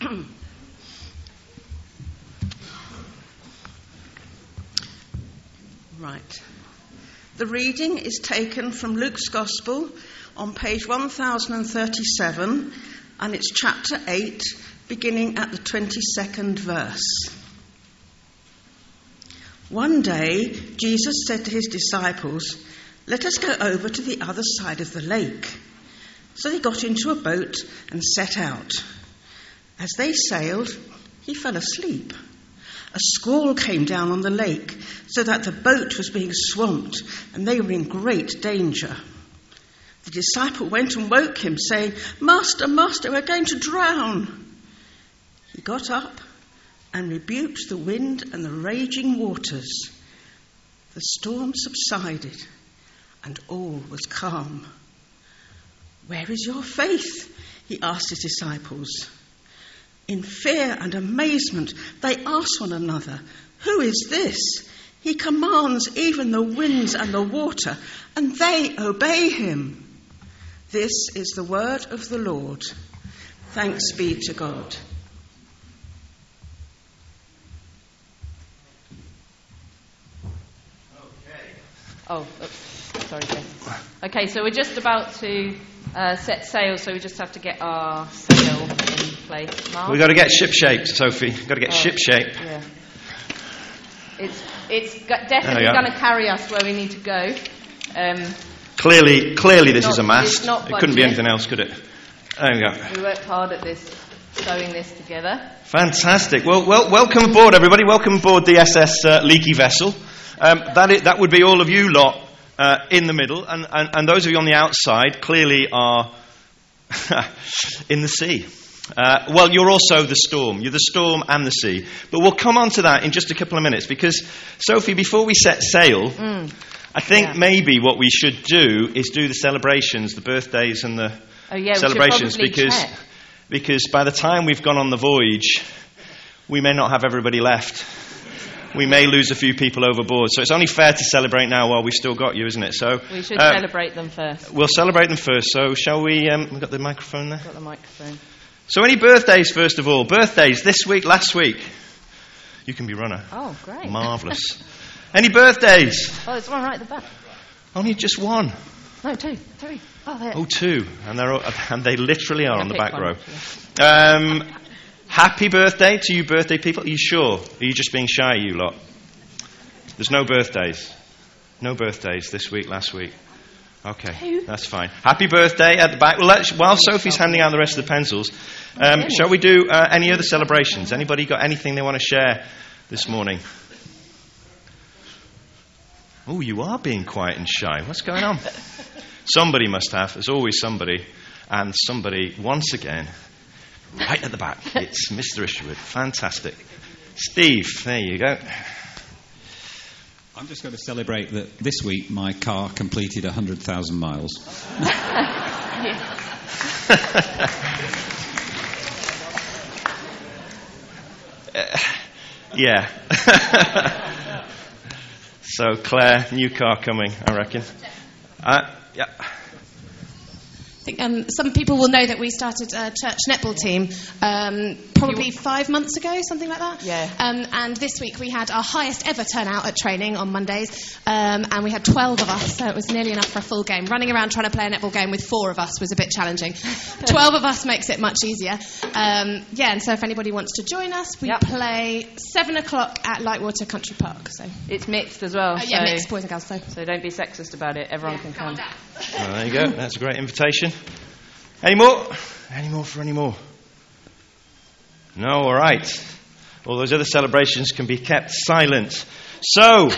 right. The reading is taken from Luke's Gospel on page 1037, and it's chapter 8, beginning at the 22nd verse. One day, Jesus said to his disciples, Let us go over to the other side of the lake. So they got into a boat and set out. As they sailed, he fell asleep. A squall came down on the lake so that the boat was being swamped and they were in great danger. The disciple went and woke him, saying, Master, Master, we're going to drown. He got up and rebuked the wind and the raging waters. The storm subsided and all was calm. Where is your faith? He asked his disciples. In fear and amazement, they asked one another, Who is this? He commands even the winds and the water, and they obey him. This is the word of the Lord. Thanks be to God. Oh, oops, sorry, Okay, so we're just about to uh, set sail, so we just have to get our sail in place. Mark? We've got to get ship shape, Sophie. We've got to get Oh, ship shape. Yeah. It's, it's definitely go. going to carry us where we need to go. Um, Clearly, clearly, this Not- is a mast. It couldn't be anything else, could it? There we go. we worked hard at this, sewing this together. Fantastic. Well, well, welcome aboard, everybody. Welcome aboard the SS uh, Leaky Vessel. Um, that, i that would be all of you lot uh, in the middle, and, and, and those of you on the outside clearly are in the sea. Uh, well, you're also the storm. You're the storm and the sea. But we'll come on to that in just a couple of minutes because, Sophie, before we set sail, I think Mm. Yeah. maybe what we should do is do the celebrations, the birthdays and the Oh, yeah, celebrations because check. because by the time we've gone on the voyage, we may not have everybody left. We may lose a few people overboard. So it's only fair to celebrate now while we've still got you, isn't it? So We should uh, celebrate them first. We'll celebrate them first. So shall we? Um, we've got the microphone there. Got the microphone. So any birthdays first of all? Birthdays this week, last week. You can be runner. Oh, great. Marvelous. any birthdays? Oh, there's one right at the back. Only just one. No, two, three. Oh, there. Oh, two, and they're all, and they literally are on the back one, row. Um, happy birthday to you, birthday people. Are you sure? Are you just being shy, you lot? There's no birthdays. No birthdays this week, last week. Okay, that's fine. Happy birthday at the back. Well, while Sophie's handing out the rest of the pencils, um, shall we do uh, any other celebrations? Anybody got anything they want to share this morning? Oh, you are being quiet and shy. What's going on? Somebody must have. There's always somebody. And somebody, once again, right at the back. It's Mr. Isherwood. Fantastic. Steve, there you go. I'm just going to celebrate that this week my car completed 100,000 miles. Yeah. so, Claire, new car coming, I reckon. Uh, yeah. Think um, some people will know that we started a church netball team um, probably five months ago, something like that. Yeah. Um, and this week we had our highest ever turnout at training on Mondays, um, and we had 12 of us, so it was nearly enough for a full game. Running around trying to play a netball game with four of us was a bit challenging. 12 of us makes it much easier. Um, yeah, and so if anybody wants to join us, we Yep. play 7 o'clock at Lightwater Country Park. So, It's mixed as well. uh, yeah, so, mixed boys and girls. So. so don't be sexist about it. Everyone can come. Well, there you go. That's a great invitation. Any more? Any more for any more? No, all right. All those other celebrations can be kept silent. So,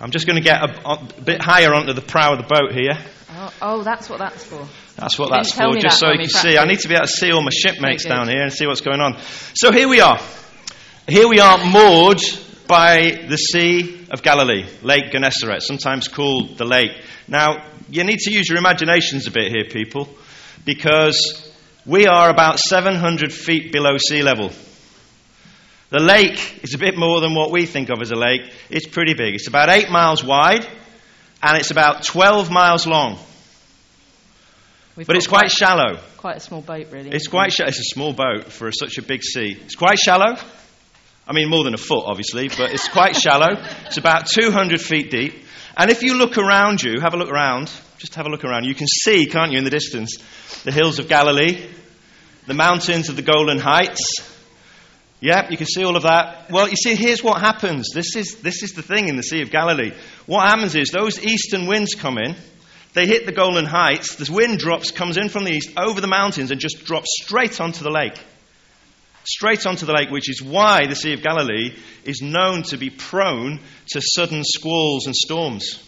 I'm just going to get a, a bit higher onto the prow of the boat here. Oh, oh, that's what that's for. That's what You that's for, just that so you can see. I need to be able to see all my shipmates down here and see what's going on. So here we are. Here we are moored by the Sea of Galilee, Lake Gennesaret, sometimes called the lake. Now, you need to use your imaginations a bit here, people, because we are about 700 feet below sea level. The lake is a bit more than what we think of as a lake. It's pretty big. It's about 8 miles wide and it's about 12 miles long. We've but it's quite shallow. quite a small boat, really. It's quite shallow. It's a small boat for such a big sea. It's quite shallow. I mean, more than a foot, obviously, but it's quite shallow. It's about 200 feet deep. And if you look around you, have a look around, just have a look around, you can see, can't you, in the distance, the hills of Galilee, the mountains of the Golan Heights. Yep, you can see all of that. Well, you see, here's what happens. This is, this is the thing in the Sea of Galilee. What happens is those eastern winds come in, they hit the Golan Heights, the wind drops, comes in from the east over the mountains and just drops straight onto the lake. Straight onto the lake, which is why the Sea of Galilee is known to be prone to sudden squalls and storms.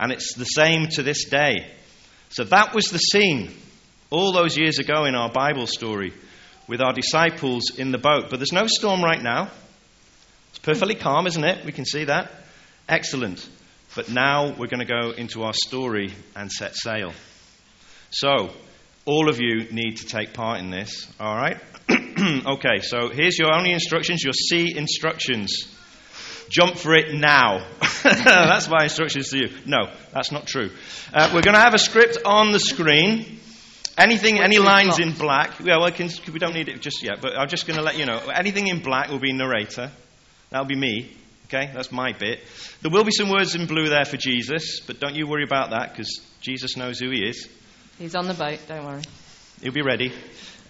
And it's the same to this day. So that was the scene all those years ago in our Bible story with our disciples in the boat. But there's no storm right now. It's perfectly calm, isn't it? We can see that. Excellent. But now we're going to go into our story and set sail. So, all of you need to take part in this, all right? okay, so here's your only instructions, your sea instructions. Jump for it now. that's my instructions to you. No, that's not true. Uh, we're going to have a script on the screen. Anything, any lines in black. Yeah, well, I can, we don't need it just yet, but I'm just going to let you know. Anything in black will be narrator. That'll be me. Okay, that's my bit. There will be some words in blue there for Jesus, but don't you worry about that because Jesus knows who he is. He's on the boat, don't worry. He'll be ready.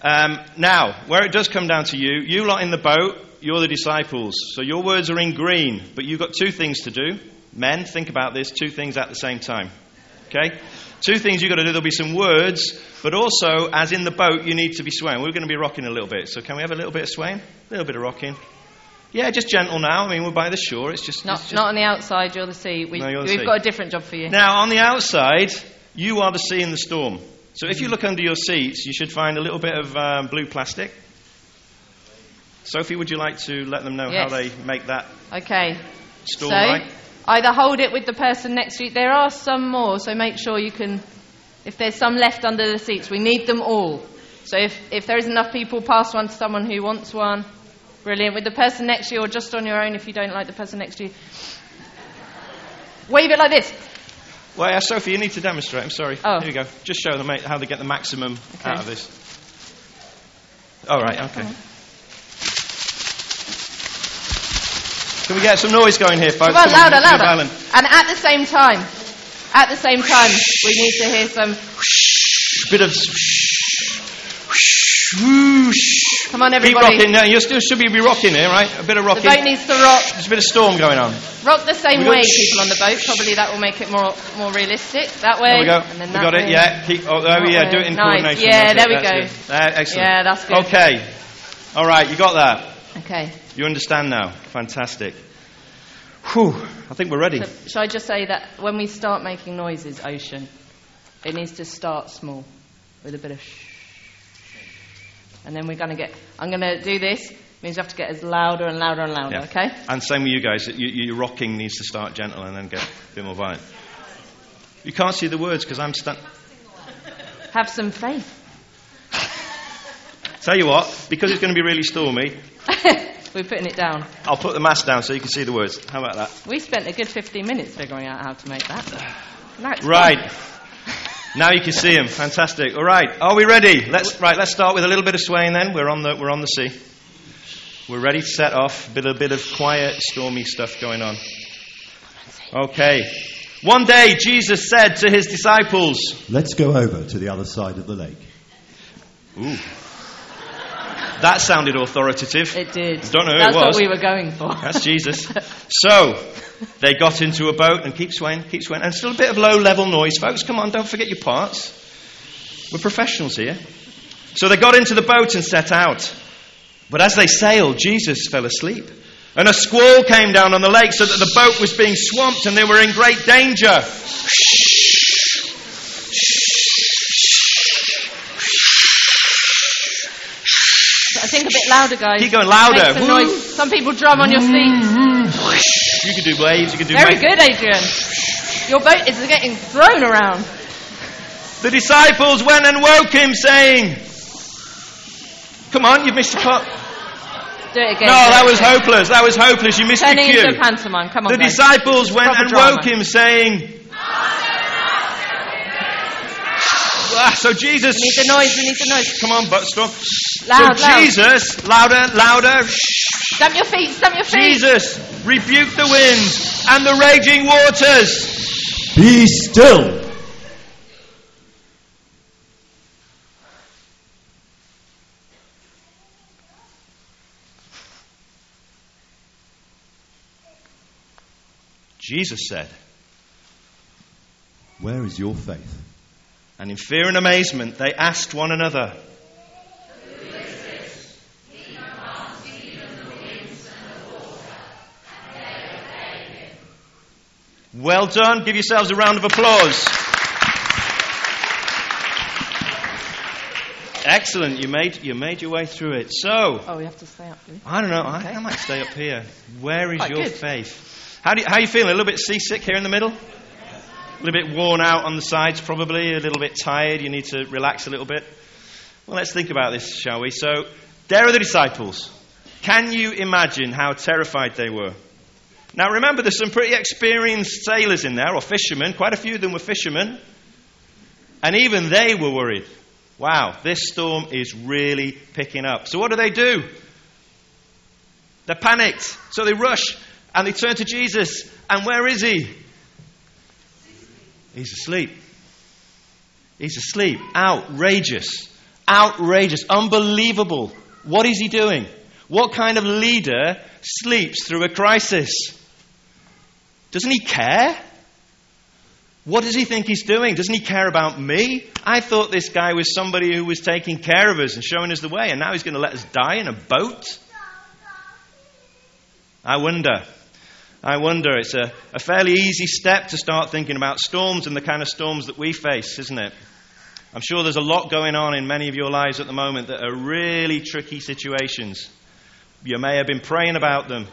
Um, now, where it does come down to you, you lot in the boat, you're the disciples. So your words are in green, but you've got two things to do. Men, think about this two things at the same time. Okay? Two things you've got to do. There'll be some words, but also, as in the boat, you need to be swaying. We're going to be rocking a little bit. So can we have a little bit of swaying? A little bit of rocking. Yeah, just gentle now. I mean, we're by the shore. It's just. Not, it's just not on the outside, you're the sea. We, No, you're the we've sea. got a different job for you. Now, on the outside, you are the sea in the storm. So if you look under your seats, you should find a little bit of um, blue plastic. Sophie, would you like to let them know Yes. how they make that Okay. storm so, right? either hold it with the person next to you. There are some more, so make sure you can. If there's some left under the seats, we need them all. So if, if there is enough people, pass one to someone who wants one. Brilliant. With the person next to you, or just on your own if you don't like the person next to you. Wave it like this. Well, yeah, Sophie, you need to demonstrate. I'm sorry. Oh. Here you go. Just show them how they get the maximum Okay. out of this. All right, okay. Can we get some noise going here, folks? Come on, louder, Move louder. Alan. And at the same time, at the same time, we need to hear some. Bit of. Whoosh. Come on, Keep everybody. rocking. Now, you still should be rocking here, right? A bit of rocking. The boat needs to rock. There's a bit of storm going on. Rock the same way, people on the boat. Probably that will make it more more realistic. That way. There we go. And then we that got it. Yeah. Keep, oh, oh, That yeah. way. Do it in Nice. coordination. Yeah, That's there it, we that's go. Uh, excellent. Yeah, that's good. Okay. All right. You got that. Okay. You understand now. Fantastic. Whew. I think we're ready. So, shall I just say that when we start making noises, ocean, it needs to start small with a bit of shh. And then we're going to get. I'm going to do this. Means you have to get as louder and louder and louder. Yeah. Okay. And same with you guys. You, you, your rocking needs to start gentle and then get a bit more violent. You can't see the words because I'm stuck. Have some faith. Tell you what, because it's going to be really stormy, we're putting it down. I'll put the mask down so you can see the words. How about that? We spent a good 15 minutes figuring out how to make that. Right. Now you can see them. Fantastic. All right. Are we ready? Let's right. Let's start with a little bit of swaying. Then we're on the we're on the sea. We're ready to set off. A bit a bit of quiet, stormy stuff going on. Okay. One day Jesus said to his disciples, Let's go over to the other side of the lake. "Ooh, that sounded authoritative." It did. I Don't know who it That's was. what we were going for. That's Jesus. So, they got into a boat and keep swaying, keep swaying. And still a bit of low level noise, folks. Come on, don't forget your parts. We're professionals here. So they got into the boat and set out. But as they sailed, Jesus fell asleep. And a squall came down on the lake so that the boat was being swamped and they were in great danger. Think a bit louder, guys. Keep going louder. Make some noise. Some people drum on your seats. You can do waves, you can do Very waves. good, Adrian. Your boat is getting thrown around. The disciples went and woke him, saying, Come on, you've missed a part. Do it again. No, that was hopeless. That was hopeless. You missed Turning the cue. into a pantomime. Come on, The guys. disciples went and drama. woke him, saying, Ah, so Jesus. We need the noise, we need the noise. Come on, Buttstorm. Loud, so loud. Jesus, louder, louder. Stamp your feet, stamp your feet. Jesus, rebuke the wind and the raging waters. Be still. Jesus said, Where is your faith? And in fear and amazement they asked one another, Well done. Give yourselves a round of applause. Excellent. You made, you made your way through it. So, Oh, we have to stay up, do? I don't know. I, I might stay up here. Where is Quite your good. faith? How, do you, how are you feeling? A little bit seasick here in the middle? A little bit worn out on the sides, probably. A little bit tired. You need to relax a little bit. Well, let's think about this, shall we? So, there are the disciples. Can you imagine how terrified they were? Now, remember, there's some pretty experienced sailors in there, or fishermen. Quite a few of them were fishermen. And even they were worried. Wow, this storm is really picking up. So, what do they do? They're panicked. So they rush and they turn to Jesus. And where is he? He's asleep. He's asleep. Outrageous. Outrageous. Unbelievable. What is he doing? What kind of leader sleeps through a crisis? Doesn't he care? What does he think he's doing? Doesn't he care about me? I thought this guy was somebody who was taking care of us and showing us the way, and now he's going to let us die in a boat? I wonder. I wonder. It's a, a fairly easy step to start thinking about storms and the kind of storms that we face, isn't it? I'm sure there's a lot going on in many of your lives at the moment that are really tricky situations. You may have been praying about them,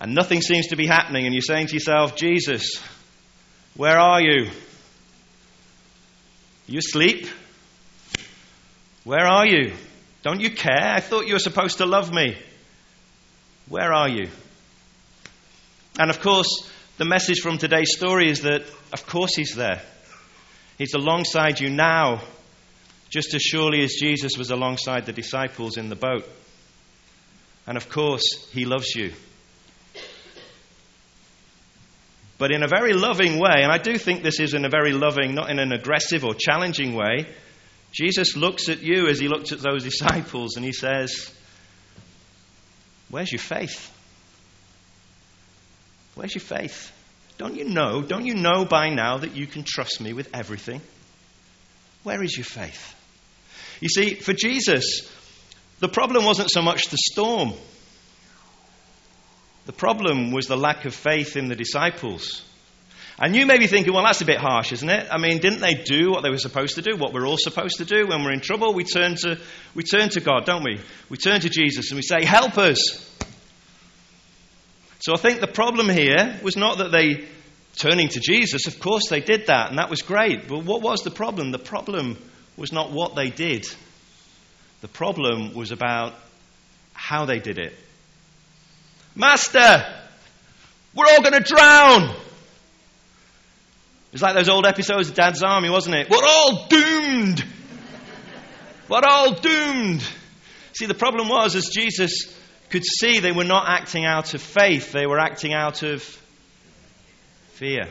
and nothing seems to be happening, and you're saying to yourself, Jesus, where are you? Are you asleep? Where are you? Don't you care? I thought you were supposed to love me. Where are you? And of course, the message from today's story is that, of course, He's there. He's alongside you now, just as surely as Jesus was alongside the disciples in the boat. And of course, He loves you. But in a very loving way, and I do think this is in a very loving, not in an aggressive or challenging way, Jesus looks at you as He looked at those disciples and He says, Where's your faith? Where's your faith? Don't you know? Don't you know by now that you can trust me with everything? Where is your faith? You see, for Jesus, the problem wasn't so much the storm. The problem was the lack of faith in the disciples. And you may be thinking, well, that's a bit harsh, isn't it? I mean, didn't they do what they were supposed to do, what we're all supposed to do? When we're in trouble, we turn to, we turn to God, don't we? We turn to Jesus and we say, help us. So I think the problem here was not that they turning to Jesus, of course they did that, and that was great. But what was the problem? The problem was not what they did, the problem was about how they did it. Master, we're all going to drown. It's like those old episodes of Dad's Army, wasn't it? We're all doomed. We're all doomed. See, the problem was, as Jesus could see, they were not acting out of faith, they were acting out of fear.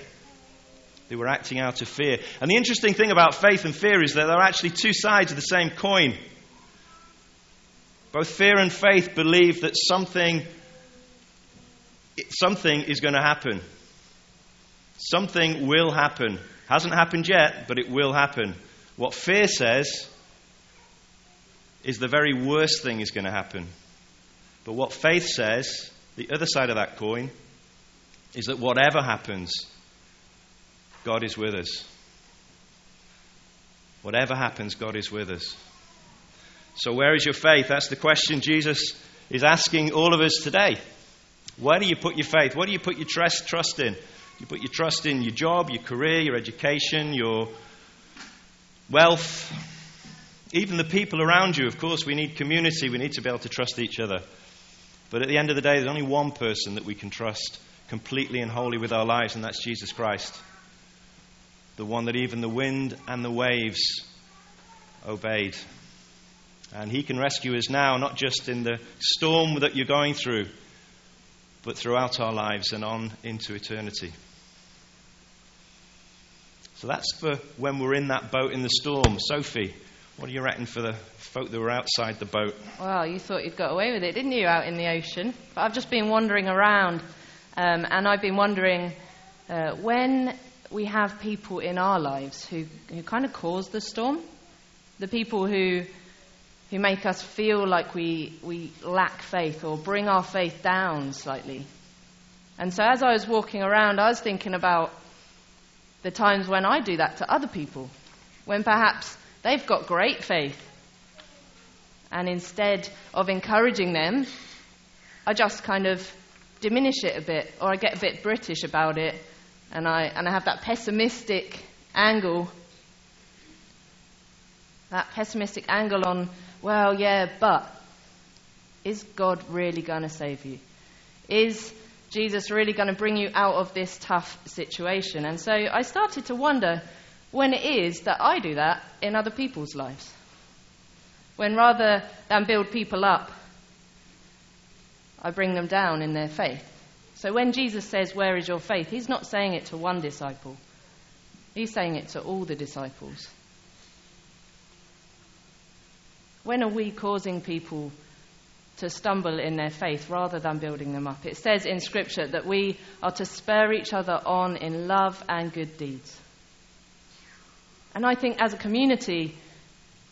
They were acting out of fear. And the interesting thing about faith and fear is that they're actually two sides of the same coin. Both fear and faith believe that something, something is going to happen. Something will happen. Hasn't happened yet, but it will happen. What fear says is the very worst thing is going to happen. But what faith says, the other side of that coin, is that whatever happens, God is with us. Whatever happens, God is with us. So, where is your faith? That's the question Jesus is asking all of us today. Where do you put your faith? Where do you put your trust, trust in? You put your trust in your job, your career, your education, your wealth, even the people around you. Of course, we need community. We need to be able to trust each other. But at the end of the day, there's only one person that we can trust completely and wholly with our lives, and that's Jesus Christ. The one that even the wind and the waves obeyed. And He can rescue us now, not just in the storm that you're going through, but throughout our lives and on into eternity. So that's for when we're in that boat in the storm. Sophie, what do you reckon for the folk that were outside the boat? Well, you thought you'd got away with it, didn't you, out in the ocean? But I've just been wandering around, um, and I've been wondering uh, when we have people in our lives who, who kind of cause the storm, the people who, who make us feel like we, we lack faith or bring our faith down slightly. And so as I was walking around, I was thinking about the times when I do that to other people, when perhaps they've got great faith and instead of encouraging them, I just kind of diminish it a bit, or I get a bit British about it, and I, and I have that pessimistic angle. That pessimistic angle on, well, yeah, but is God really going to save you? Is Jesus really going to bring you out of this tough situation? And so I started to wonder when it is that I do that in other people's lives when rather than build people up, I bring them down in their faith. So when Jesus says, Where is your faith? he's not saying it to one disciple, he's saying it to all the disciples. When are we causing people to stumble in their faith rather than building them up? It says in Scripture that we are to spur each other on in love and good deeds. And I think as a community,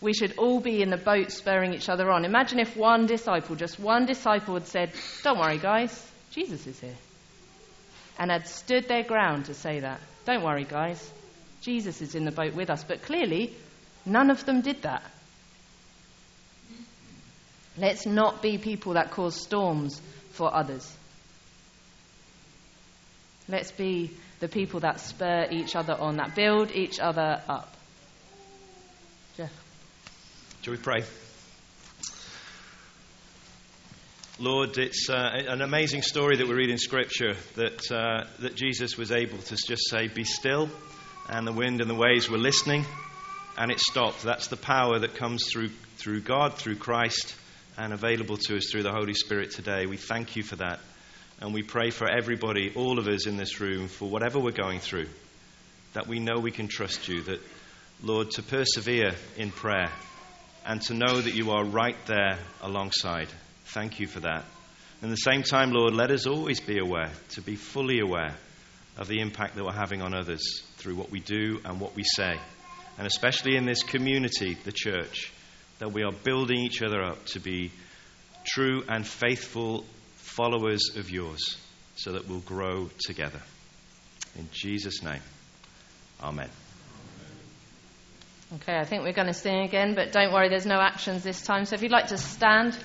we should all be in the boat spurring each other on. Imagine if one disciple, just one disciple, had said, Don't worry, guys, Jesus is here. And had stood their ground to say that. Don't worry, guys, Jesus is in the boat with us. But clearly, none of them did that. Let's not be people that cause storms for others. Let's be the people that spur each other on, that build each other up. Jeff. Shall we pray? Lord, it's uh, an amazing story that we read in Scripture that, uh, that Jesus was able to just say, Be still, and the wind and the waves were listening, and it stopped. That's the power that comes through, through God, through Christ, and available to us through the Holy Spirit today. We thank you for that. And we pray for everybody, all of us in this room, for whatever we're going through, that we know we can trust you, that, Lord, to persevere in prayer and to know that you are right there alongside. Thank you for that. And at the same time, Lord, let us always be aware, to be fully aware of the impact that we're having on others through what we do and what we say. And especially in this community, the church, that we are building each other up to be true and faithful followers of yours so that we'll grow together. In Jesus' name, Amen. Okay, I think we're going to sing again, but don't worry, there's no actions this time. So if you'd like to stand.